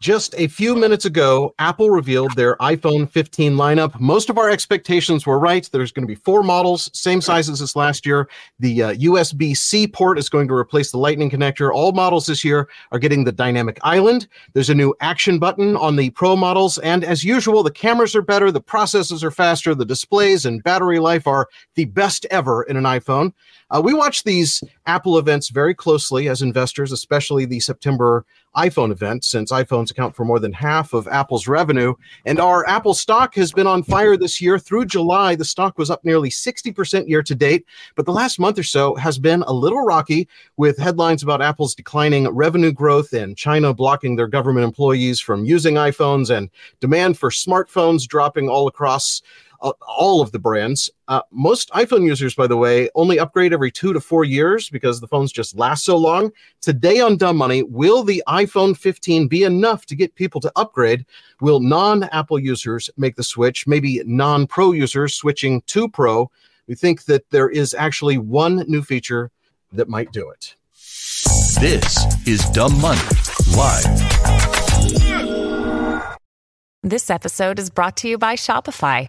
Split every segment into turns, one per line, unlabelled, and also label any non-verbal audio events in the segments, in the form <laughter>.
Just a few minutes ago, Apple revealed their iPhone 15 lineup. Most of our expectations were right. There's going to be four models, same sizes as last year. The uh, USB C port is going to replace the Lightning connector. All models this year are getting the dynamic island. There's a new action button on the Pro models. And as usual, the cameras are better, the processes are faster, the displays and battery life are the best ever in an iPhone. Uh, we watch these Apple events very closely as investors, especially the September iPhone event, since iPhones account for more than half of Apple's revenue. And our Apple stock has been on fire this year. Through July, the stock was up nearly 60% year to date. But the last month or so has been a little rocky with headlines about Apple's declining revenue growth and China blocking their government employees from using iPhones and demand for smartphones dropping all across uh, all of the brands. Uh, most iPhone users, by the way, only upgrade every two to four years because the phones just last so long. Today on Dumb Money, will the iPhone 15 be enough to get people to upgrade? Will non Apple users make the switch? Maybe non Pro users switching to Pro? We think that there is actually one new feature that might do it.
This is Dumb Money Live.
This episode is brought to you by Shopify.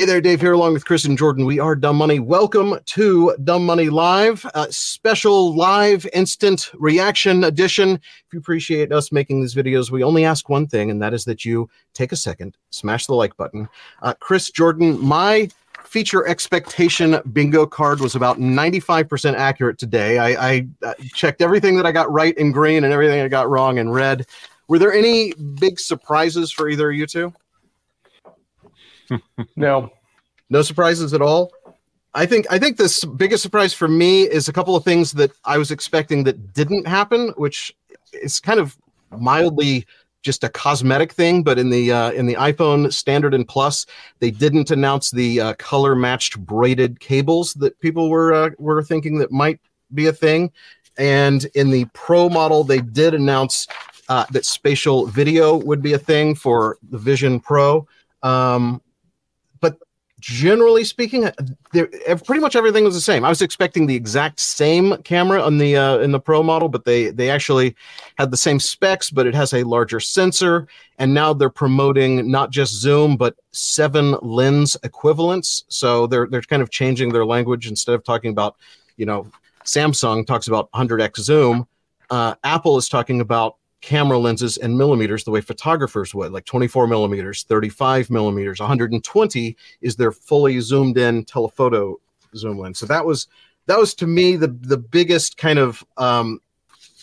Hey there, Dave here, along with Chris and Jordan. We are Dumb Money. Welcome to Dumb Money Live, a special live instant reaction edition. If you appreciate us making these videos, we only ask one thing, and that is that you take a second, smash the like button. Uh, Chris, Jordan, my feature expectation bingo card was about 95% accurate today. I, I uh, checked everything that I got right in green and everything I got wrong in red. Were there any big surprises for either of you two? <laughs>
no,
no surprises at all. I think I think the biggest surprise for me is a couple of things that I was expecting that didn't happen, which is kind of mildly just a cosmetic thing. But in the uh, in the iPhone Standard and Plus, they didn't announce the uh, color matched braided cables that people were uh, were thinking that might be a thing. And in the Pro model, they did announce uh, that spatial video would be a thing for the Vision Pro. Um, generally speaking, there pretty much everything was the same. I was expecting the exact same camera on the uh, in the Pro model, but they they actually had the same specs, but it has a larger sensor. And now they're promoting not just zoom, but seven lens equivalents. So they're they're kind of changing their language instead of talking about, you know, Samsung talks about 100x zoom. Uh, Apple is talking about camera lenses and millimeters the way photographers would, like 24 millimeters, 35 millimeters, 120 is their fully zoomed in telephoto zoom lens. So that was that was to me the the biggest kind of um,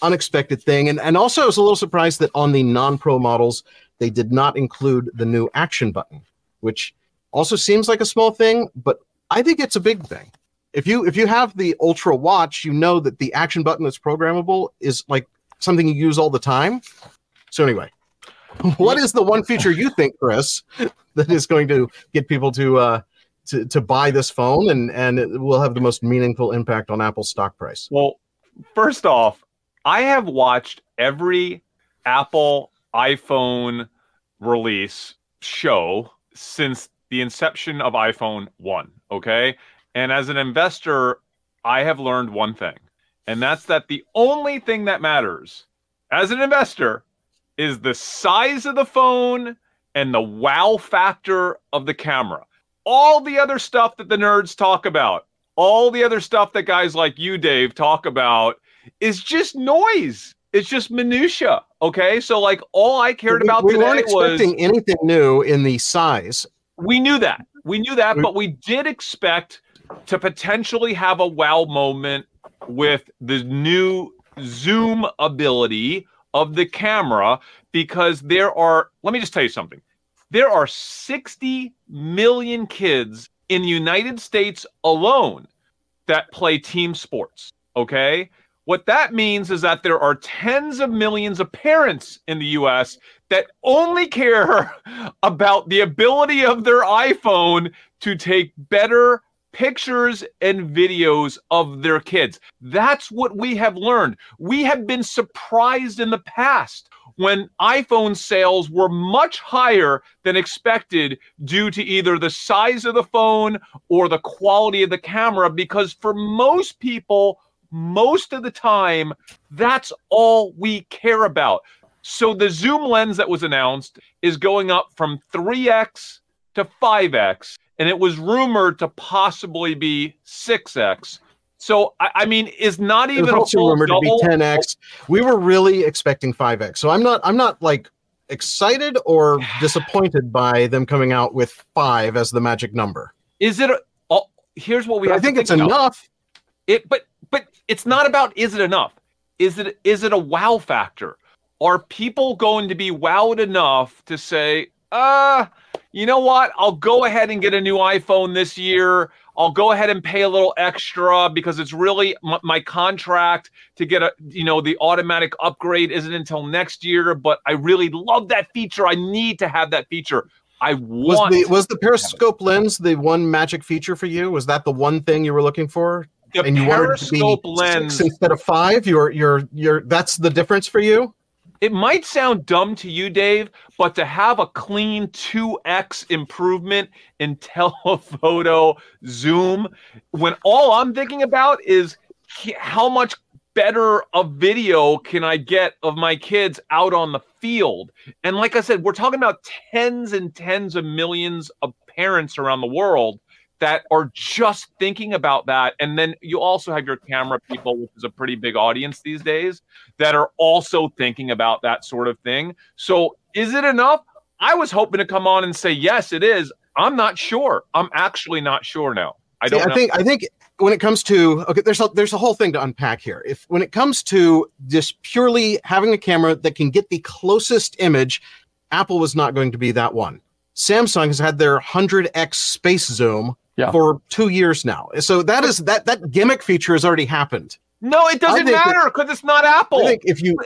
unexpected thing, and and also I was a little surprised that on the non-pro models they did not include the new action button, which also seems like a small thing, but I think it's a big thing. If you if you have the Ultra watch, you know that the action button that's programmable is like something you use all the time. So anyway, <laughs> what is the one feature you think, Chris, that is going to get people to uh, to to buy this phone and and it will have the most meaningful impact on Apple's stock price?
Well, first off, I have watched every Apple iPhone release show since the inception of iPhone 1, okay? And as an investor, I have learned one thing and that's that the only thing that matters as an investor is the size of the phone and the wow factor of the camera. All the other stuff that the nerds talk about, all the other stuff that guys like you, Dave, talk about is just noise. It's just minutia. Okay, so like all I cared
we,
about
we
today
weren't expecting
was
anything new in the size.
We knew that. We knew that, but we did expect to potentially have a wow moment with the new zoom ability of the camera because there are, let me just tell you something. There are 60 million kids in the United States alone that play team sports. Okay. What that means is that there are tens of millions of parents in the US that only care <laughs> about the ability of their iPhone to take better pictures and videos of their kids. That's what we have learned. We have been surprised in the past when iPhone sales were much higher than expected due to either the size of the phone or the quality of the camera, because for most people, most of the time, that's all we care about. So the zoom lens that was announced is going up from 3x to 5x, and it was rumored to possibly be 6x. So I, I mean, is not even
also rumored to be
double-
10x. We were really expecting 5x. So I'm not I'm not like excited or <sighs> disappointed by them coming out with 5 as the magic number.
Is it? A, oh, here's what we
I think
to
it's
about.
enough.
It, but but it's not about is it enough? Is it is it a wow factor? Are people going to be wowed enough to say, uh, you know what? I'll go ahead and get a new iPhone this year. I'll go ahead and pay a little extra because it's really my, my contract to get a you know the automatic upgrade isn't until next year. But I really love that feature. I need to have that feature. I
Was
want
the was the periscope lens the one magic feature for you? Was that the one thing you were looking for?
the
and you wanted to be
periscope
six
lens.
instead of five. You're you're you're that's the difference for you.
It might sound dumb to you, Dave, but to have a clean 2x improvement in <laughs> telephoto zoom, when all I'm thinking about is how much better a video can I get of my kids out on the field? And like I said, we're talking about tens and tens of millions of parents around the world that are just thinking about that. And then you also have your camera people, which is a pretty big audience these days, that are also thinking about that sort of thing. So is it enough? I was hoping to come on and say, yes, it is. I'm not sure. I'm actually not sure now. I don't
I
know.
think I think when it comes to okay, there's a there's a whole thing to unpack here. If when it comes to just purely having a camera that can get the closest image, Apple was not going to be that one. Samsung has had their 100x space zoom
Yeah.
for two years now. So that is that that gimmick feature has already happened.
no, it doesn't matter because it's not Apple.
I think if you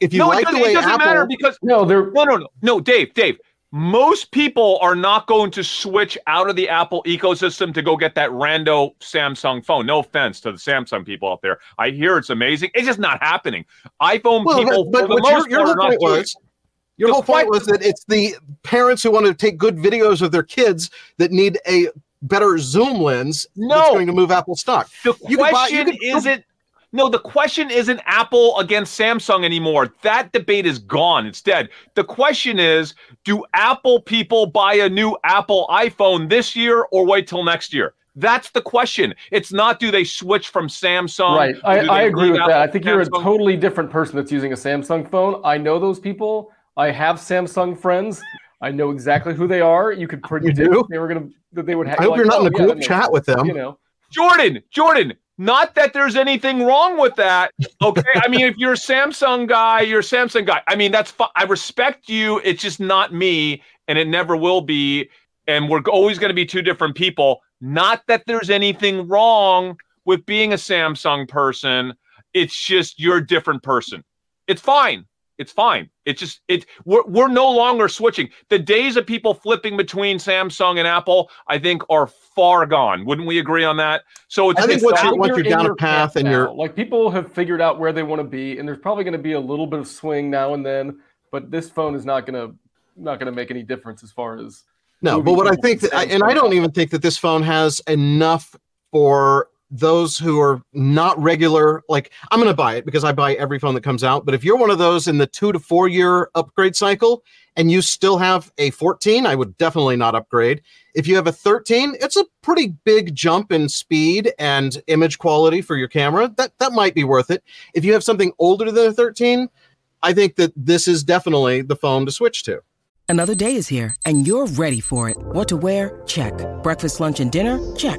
if you
no,
like
it
the
doesn't,
way
it doesn't
Apple
matter because
No, they're
no, no, no, no, Dave, Dave. Most people are not going to switch out of the Apple ecosystem to go get that rando Samsung phone. No offense to the Samsung people out there. I hear it's amazing. It's just not happening. iPhone
well,
people,
but,
for
but
the
what your, your
part,
whole point was your whole point was that it's the parents who want to take good videos of their kids that need a better zoom lens that's
No.
going to move Apple stock.
The
You could buy- you
question
could-
isn't no, the question isn't Apple against Samsung anymore. That debate is gone. It's dead. The question is, do Apple people buy a new Apple iPhone this year or wait till next year? That's the question. It's not do they switch from Samsung?
right. I, I agree with
Apple
that. I think you're a totally different person that's using a Samsung phone. I know those people. I have Samsung friends. I know exactly who they are. You could predict
do?
they were gonna that they would have.
I hope you're not oh, in a
yeah,
group
that makes
chat with them.
You know,
Jordan, Jordan, not that there's anything wrong with that. Okay. I mean, if you're a Samsung guy, you're a Samsung guy. I mean, that's fine. I respect you. It's just not me, and it never will be. And we're always going to be two different people. Not that there's anything wrong with being a Samsung person. It's just you're a different person. It's fine. It's fine. It's just it. We're we're no longer switching. The days of people flipping between Samsung and Apple, I think, are far gone. Wouldn't we agree on that? So it's
I think
it's
once you're- once you're
in
down a path and
now.
you're-
like people have figured out where they want to be, and there's probably going to be a little bit of swing now and then. But this phone is not going to not going to make any difference as far as
No, but what I think,
from
that, and I don't even think that this phone has enough for those who are not regular. Like, I'm going to buy it because I buy every phone that comes out. But if you're one of those in the two to four year upgrade cycle and you still have a 14, I would definitely not upgrade. If you have a 13, it's a pretty big jump in speed and image quality for your camera. That that might be worth it. If you have something older than a 13, I think that this is definitely the phone to switch to.
Another day is here, and you're ready for it. What to wear? Check. Breakfast, lunch, and dinner? Check.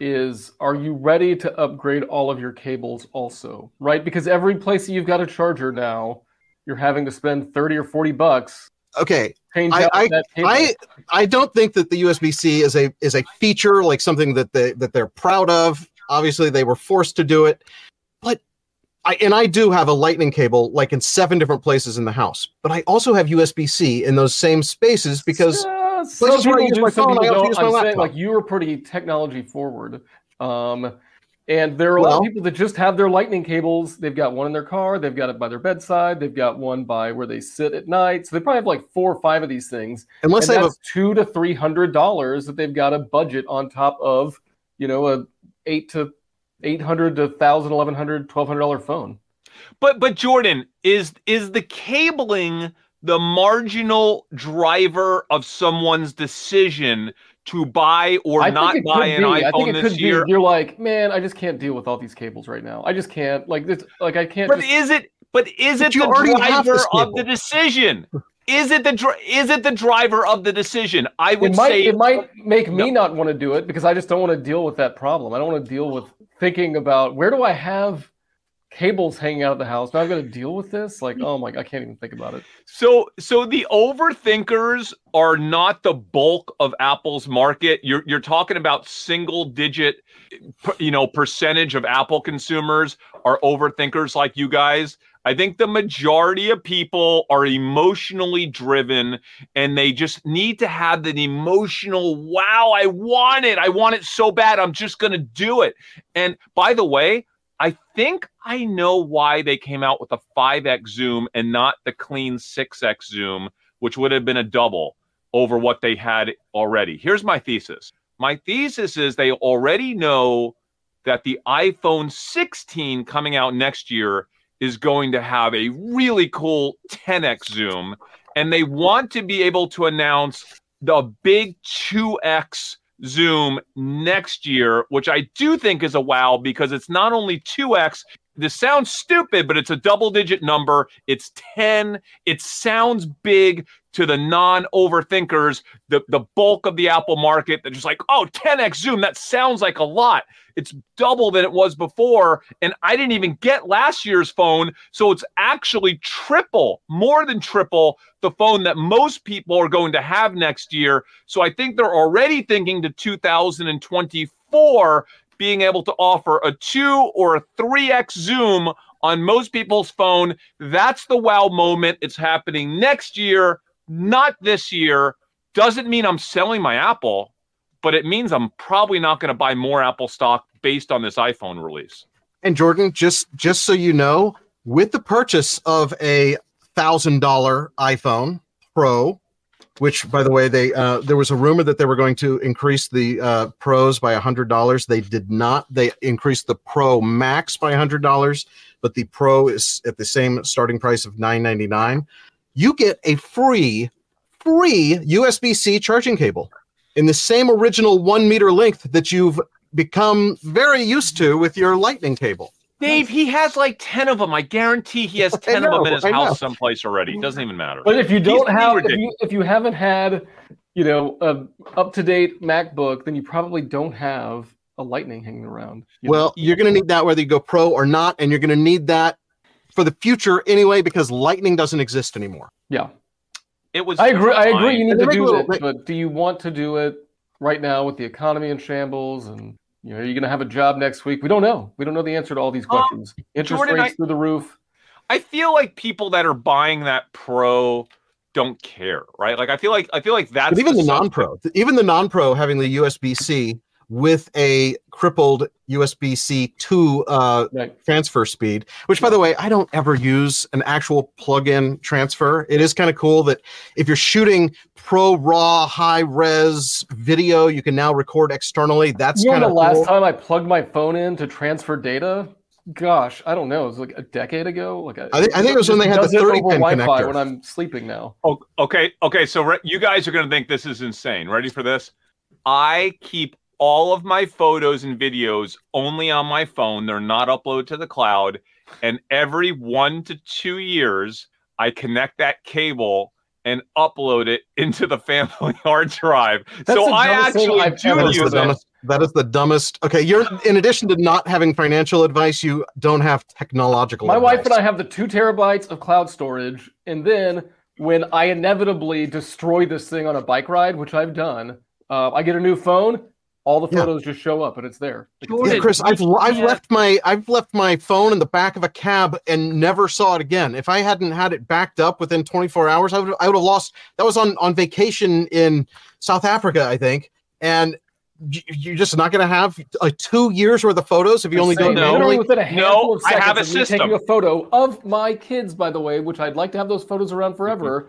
is are you ready to upgrade all of your cables also? Right? Because every place that you've got a charger now, you're having to spend 30 or 40 bucks
Okay, I- I-. I I don't think that the USB-C is a is a feature like something that they that they're proud of. Obviously, they were forced to do it, but I and I do have a Lightning cable like in seven different places in the house. But I also have USB-C in those same spaces because
Uh, some
Places I
people
use
do,
my
some
phone,
people don't. I'm saying like you were pretty technology forward. Um, and there are a lot of people that just have their lightning cables. They've got one in their car, they've got it by their bedside, they've got one by where they sit at night. So they probably have like four or five of these things.
unless
and
they have a
that's two to three hundred dollars that they've got a budget on top of, you know, a eight to eight hundred to thousand, eleven hundred, twelve hundred dollar phone.
But but Jordan is is the cabling the marginal driver of someone's decision to buy or
I
not buy an
be.
IPhone this year?
be. You're like, man, I just can't deal with all these cables right now. I just can't. Like this. Like I can't.
But
just,
is it? But is it the driver of the decision? Is it the dri- is it the driver of the decision? I would
it might
say
it might make me
No.
not want to do it because I just don't want to deal with that problem. I don't want to deal with thinking about where do I have cables hanging out of the house. Now I've got to deal with this. Like, mm. oh my, I can't even think about it.
So, so the overthinkers are not the bulk of Apple's market. You're you're talking about single digit, you know, percentage of Apple consumers are overthinkers like you guys. I think the majority of people are emotionally driven and they just need to have that emotional, wow, I want it. I want it so bad. I'm just going to do it. And by the way, I think I know why they came out with a 5x zoom and not the clean 6x zoom, which would have been a double over what they had already. Here's my thesis. My thesis is they already know that the iPhone 16 coming out next year is going to have a really cool 10x zoom and they want to be able to announce the big 2x zoom next year which i do think is a wow because it's not only 2x this sounds stupid but it's a double digit number. It's 10 it sounds big to the non overthinkers the, the bulk of the apple market they're just like oh 10x zoom that sounds like a lot. It's double than it was before and i didn't even get last year's phone so it's actually triple more than triple the phone that most people are going to have next year. So i think they're already thinking to 2024 being able to offer a 2 or a 3x zoom on most people's phone. That's the wow moment. It's happening next year not this year. Doesn't mean i'm selling my apple but it means I'm probably not going to buy more Apple stock based on this iPhone release.
And Jordan, just just so you know, with the purchase of a thousand dollar iPhone Pro, which by the way, they uh, there was a rumor that they were going to increase the uh, pros by a hundred dollars. They did not. They increased the Pro Max by a hundred dollars, but the Pro is at the same starting price of 999 You get a free free USB C charging cable in the same original one meter length that you've become very used to with your lightning cable.
Dave, he has like 10 of them. I guarantee he has <laughs>
I
10 of them in his
I know.
house someplace already. It doesn't even matter.
But if you don't
being
have, if you, if you haven't had, you know, a up to date MacBook, then you probably don't have a Lightning hanging around. you know?
Well, you're going to need that whether you go pro or not, and you're going to need that for the future anyway because lightning doesn't exist anymore.
yeah,
it was
I agree. I agree. You need to do
little-
it, but do you want to do it right now with the economy in shambles and? You know, are you going to have a job next week? We don't know. We don't know the answer to all these
Um,
questions. Interest
Jordan,
rates
I-
through the roof.
I feel like people that are buying that Pro don't care, right? Like I feel like I feel like that's
But even the
suspect.
non-pro, even the non-pro having the USB-C with a crippled USB-C to uh,
Right.
transfer speed, which by the way, I don't ever use an actual plug-in transfer. It is kind of cool that if you're shooting pro raw high res video, you can now record externally. That's
You know
kind
the
of
last
cool.
time I plugged my phone in to transfer data? Gosh, I don't know. It was like a decade ago. Like
I think- I think it was when they had the
does it
30
over
pin
Wi-Fi
connector.
when I'm sleeping now.
Oh, okay, okay. So re- you guys are going to think this is insane. Ready for this? I keep all of my photos and videos only on my phone. They're not uploaded to the cloud. And every one to two years, I connect that cable and upload it <laughs> into the family <laughs> hard drive.
That's
so I actually
I've
do
That is, the
use
heard.
it.
dumbest, that is the dumbest. Okay, you're in addition to not having financial advice, you don't have technological.
My wife and. I have the two terabytes of cloud storage, and then when I inevitably destroy this thing on a bike ride, which I've done, uh, I get a new phone. All the
Yeah.
photos just show up, and it's there.
Yeah, Chris, I've I've
Yeah.
left my I've left my phone in the back of a cab and never saw it again. If I hadn't had it backed up within 24 hours, I would I would have lost. That was on on vacation in South Africa, I think, and you're just not going to have like two years worth of photos if you only do it
No.
literally
manually.
within a handful of
I have a
of me
system.
taking a photo of my kids, by the way, which I'd like to have those photos around mm-hmm. forever.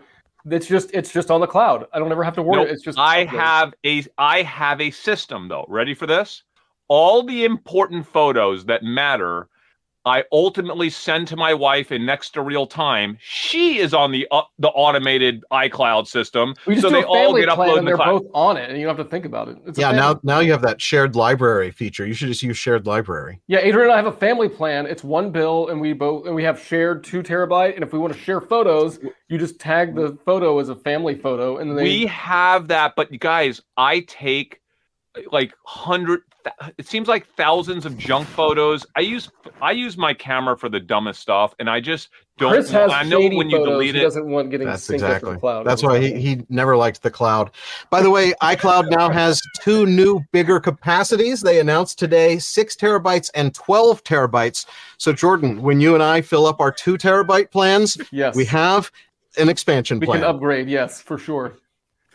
It's just it's just on the cloud. I don't ever have to worry.
Nope.
It's just
I have a I have a system though. Ready for this? All the important photos that matter, I ultimately send to my wife in next to real time. She is on the uh, the automated iCloud system,
We
so they all get uploaded
and they're
cloud.
both on it, and you don't have to think about it. It's
Yeah, now now you have that shared library feature. You should just use shared library.
Yeah, Adrian and I have a family plan. It's one bill, and we both and we have shared two terabyte. And if we want to share photos, you just tag the photo as a family photo, and then they,
We have that, but you guys, I take like hundred. It seems like thousands of junk photos. I use I use my camera for the dumbest stuff, and I just don't.
Chris has
I know when you
photos.
delete
he
it.
doesn't want getting
That's
synced up
exactly.
the cloud.
That's why he, he never liked the cloud. By the way, iCloud now has two new bigger capacities. They announced today six terabytes and 12 terabytes. So, Jordan, when you and I fill up our two terabyte plans,
yes,
we have an expansion
we
plan.
can upgrade. Yes, for sure.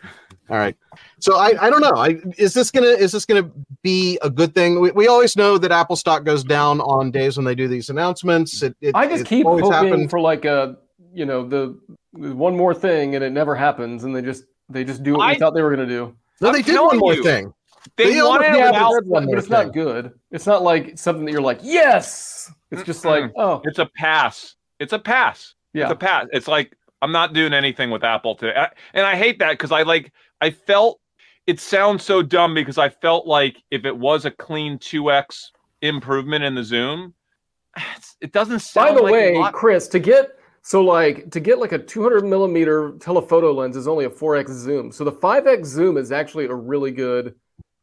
<laughs>
All right. So I, I don't know. I is this gonna is this gonna be a good thing? We, we always know that Apple stock goes down on days when they do these announcements. It, it,
I just
it's
keep
always
hoping
happened.
for like a you know the one more thing, and it never happens, and they just they just do what
I-
we thought they were going to do.
No,
I'm
they did one more
you.
thing.
They
They
wanted
only-
it
yeah,
without-
but one
but
more
it's not good. It's not like something that you're like yes. It's just like oh
It's a pass. It's a pass.
yeah.
It's a pass. It's like I'm not doing anything with Apple today, I, and I hate that because I like I felt it sounds so dumb because I felt like if it was a clean two x improvement in the zoom, it's- it doesn't sound.
By the
like a
way,
lot-
Chris, to get so like to get like a 200 millimeter telephoto lens is only a 4x zoom. So the 5x zoom is actually a really good.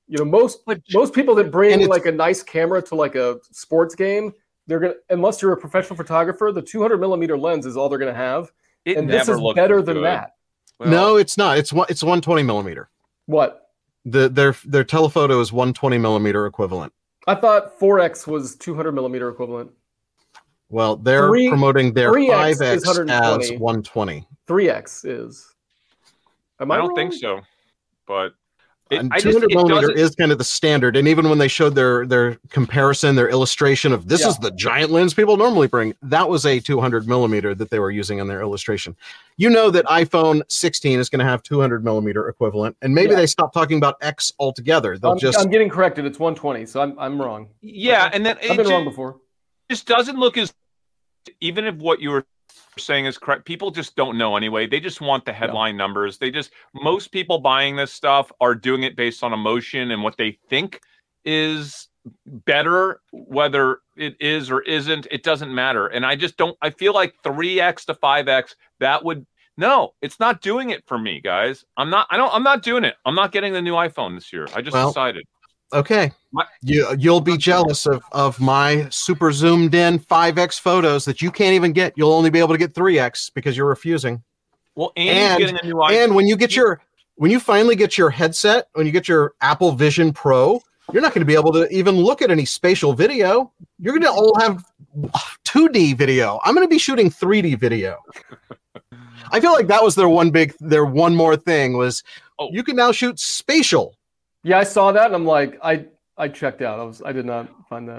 You know, most
But-
most people that bring like a nice camera to like a sports game, they're gonna unless you're a professional photographer, the 200 millimeter lens is all they're gonna have,
it
and this is
looked
better
as
than
good.
that.
Well,
no, it's not. It's one. It's 120 millimeter.
What
The their their telephoto is 120 millimeter equivalent.
I thought 4x was 200 millimeter equivalent.
Well, they're
Three-
promoting their
3X is
5x as
120.
120.
3x is. Am I,
I don't
wrong?
think so, but it,
And
just
200 millimeter is kind of the standard. And even when they showed their their comparison, their illustration of this
Yeah.
is the giant lens people normally bring, that was a 200 millimeter that they were using in their illustration. You know that iPhone 16 is going to have 200 millimeter equivalent, and maybe
Yeah.
they stop talking about X altogether. They'll
I'm,
just
I'm getting corrected. It's 120, so I'm I'm wrong.
yeah, and then
I've
it
been wrong before.
just doesn't look as even if what you were saying is correct people just don't know anyway. They just want the headline numbers. They just most people buying this stuff are doing it based on emotion and what they think is better whether it is or isn't it doesn't matter. And i just don't i feel like 3x to 5x that would no it's not doing it for me guys. I'm not i don't i'm not doing it. I'm not getting the new iphone this year. I just
Well,
decided
okay. You you'll be jealous of of my super zoomed in 5x photos that you can't even get. You'll only be able to get 3x because you're refusing.
well and,
And-
getting a new
And when you get your when you finally get your headset, when you get your Apple Vision Pro, you're not going to be able to even look at any spatial video. You're going to all have 2D video. I'm going to be shooting 3D video. <laughs> I feel like that was their one big their one more thing was
Oh.
you can now shoot spatial.
Yeah, I saw that and I'm like, I I checked out. I was I did not find that.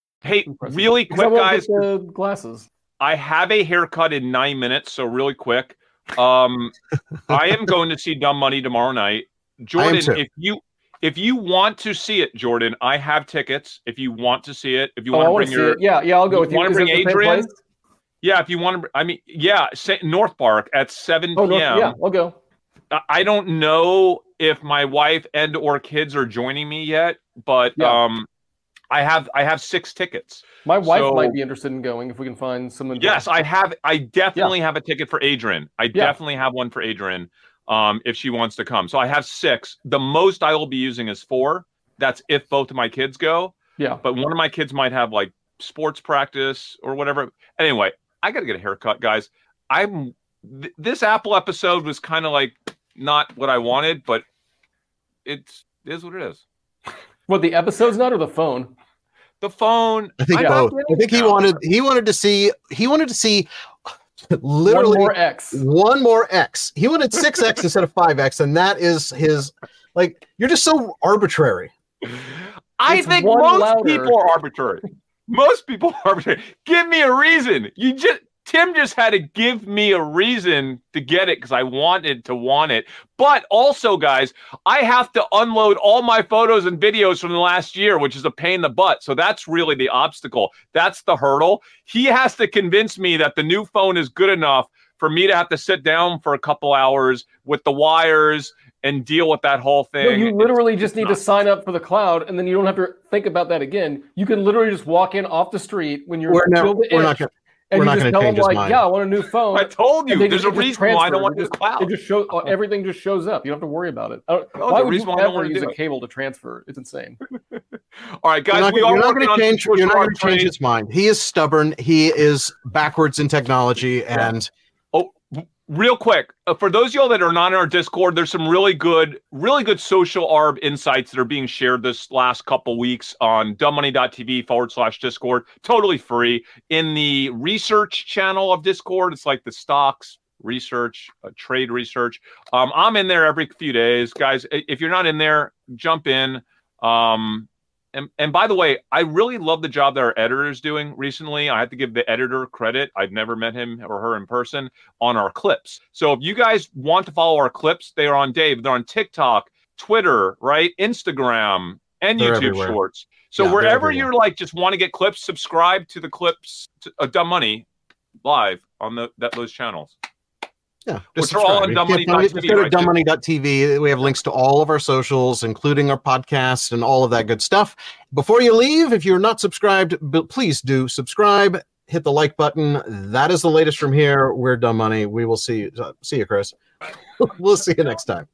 Hey,
Impressive.
really quick, guys.
the glasses.
I have a haircut in nine minutes, so really quick. Um, <laughs> I am going to see Dumb Money tomorrow night. Jordan, if you if you want to see it, Jordan, I have tickets. If you want to see it, if you
Oh,
want
want
to
to
bring
see
your
it. Yeah, yeah, I'll go
You
with you.
wanna bring Adrian? yeah, if you want to, I mean, yeah, say, North Park at seven
Oh, no,
p.m.
yeah, I'll go.
I- I don't know if my wife and or kids are joining me yet, but
Yeah.
um, I have I have six tickets.
My wife
So-
might be interested in going if we can find someone. to-
Yes, I have. I definitely have a ticket for Adrian. I
Yeah.
definitely have one for Adrian. Um, if she wants to come, so I have six. The most I will be using is four. That's if both of my kids go.
Yeah.
But one of my kids might have like sports practice or whatever. Anyway, I got to get a haircut, guys. I'm. Th- this Apple episode was kind of like not what I wanted, but it's it is what it is.
What the episode's not or the phone?
The phone.
I think
I'm
both. I think he
getting-
wanted he wanted to see he wanted to see literally
One more X.
one more X. He wanted six X <laughs> instead of five X, and that is his like you're just so arbitrary.
I
It's
think most
louder.
people are arbitrary. most people are arbitrary. Give me a reason. You just Tim just had to give me a reason to get it because I wanted to want it. But also, guys, I have to unload all my photos and videos from the last year, which is a pain in the butt. So that's really the obstacle. That's the hurdle. He has to convince me that the new phone is good enough for me to have to sit down for a couple hours with the wires and deal with that whole
No,
thing.
you literally just need to sign up for the cloud, and then you don't have to think about that again. You can literally just walk in off the street when you're
We're, no, we're not gonna
and
we're
you
not
just
gonna
tell them
change his
like,
mind.
"Yeah, I want a new phone."
I told you there's
just-
a reason why I don't want
It
this
just-
cloud.
It just shows <laughs> uh, everything just shows up. You don't have to worry about it. I don't,
No,
why would
reason
you
why I don't
ever
wanna
use a
it.
cable to transfer? It's insane. <laughs>
All right, guys,
you're not,
we
gonna-
are
not gonna change you're not gonna change his mind. He is stubborn. He is backwards in technology, and
Oh, w- real quick, uh, for those of y'all that are not in our Discord, there's some really good, really good social arb insights that are being shared this last couple weeks on dumbmoney.tv forward slash Discord, totally free. In the research channel of Discord, it's like the stocks research, uh, trade research. Um, I'm in there every few days, guys. If you're not in there, jump in. Um, and, and by the way, I really love the job that our editor is doing recently. I have to give the editor credit. I've never met him or her in person on our clips. So if you guys want to follow our clips, they are on Dave. They're on TikTok, Twitter, right? Instagram, and
They're
YouTube
everywhere.
Shorts. So
Yeah,
wherever you're like, just want to get clips, subscribe to the clips, to, uh, Dumb Money live on the that those channels.
Yeah,
Which
just
are all
subscribe.
on
If you can't
dumbmoney.tv,
Just go to
right,
dumbmoney.tv. We have links to all of our socials, including our podcast and all of that good stuff. Before you leave, if you're not subscribed, please do subscribe. Hit the like button. That is the latest from here. We're Dumb Money. We will see you. uh, See you, Chris. <laughs> we'll see you next time.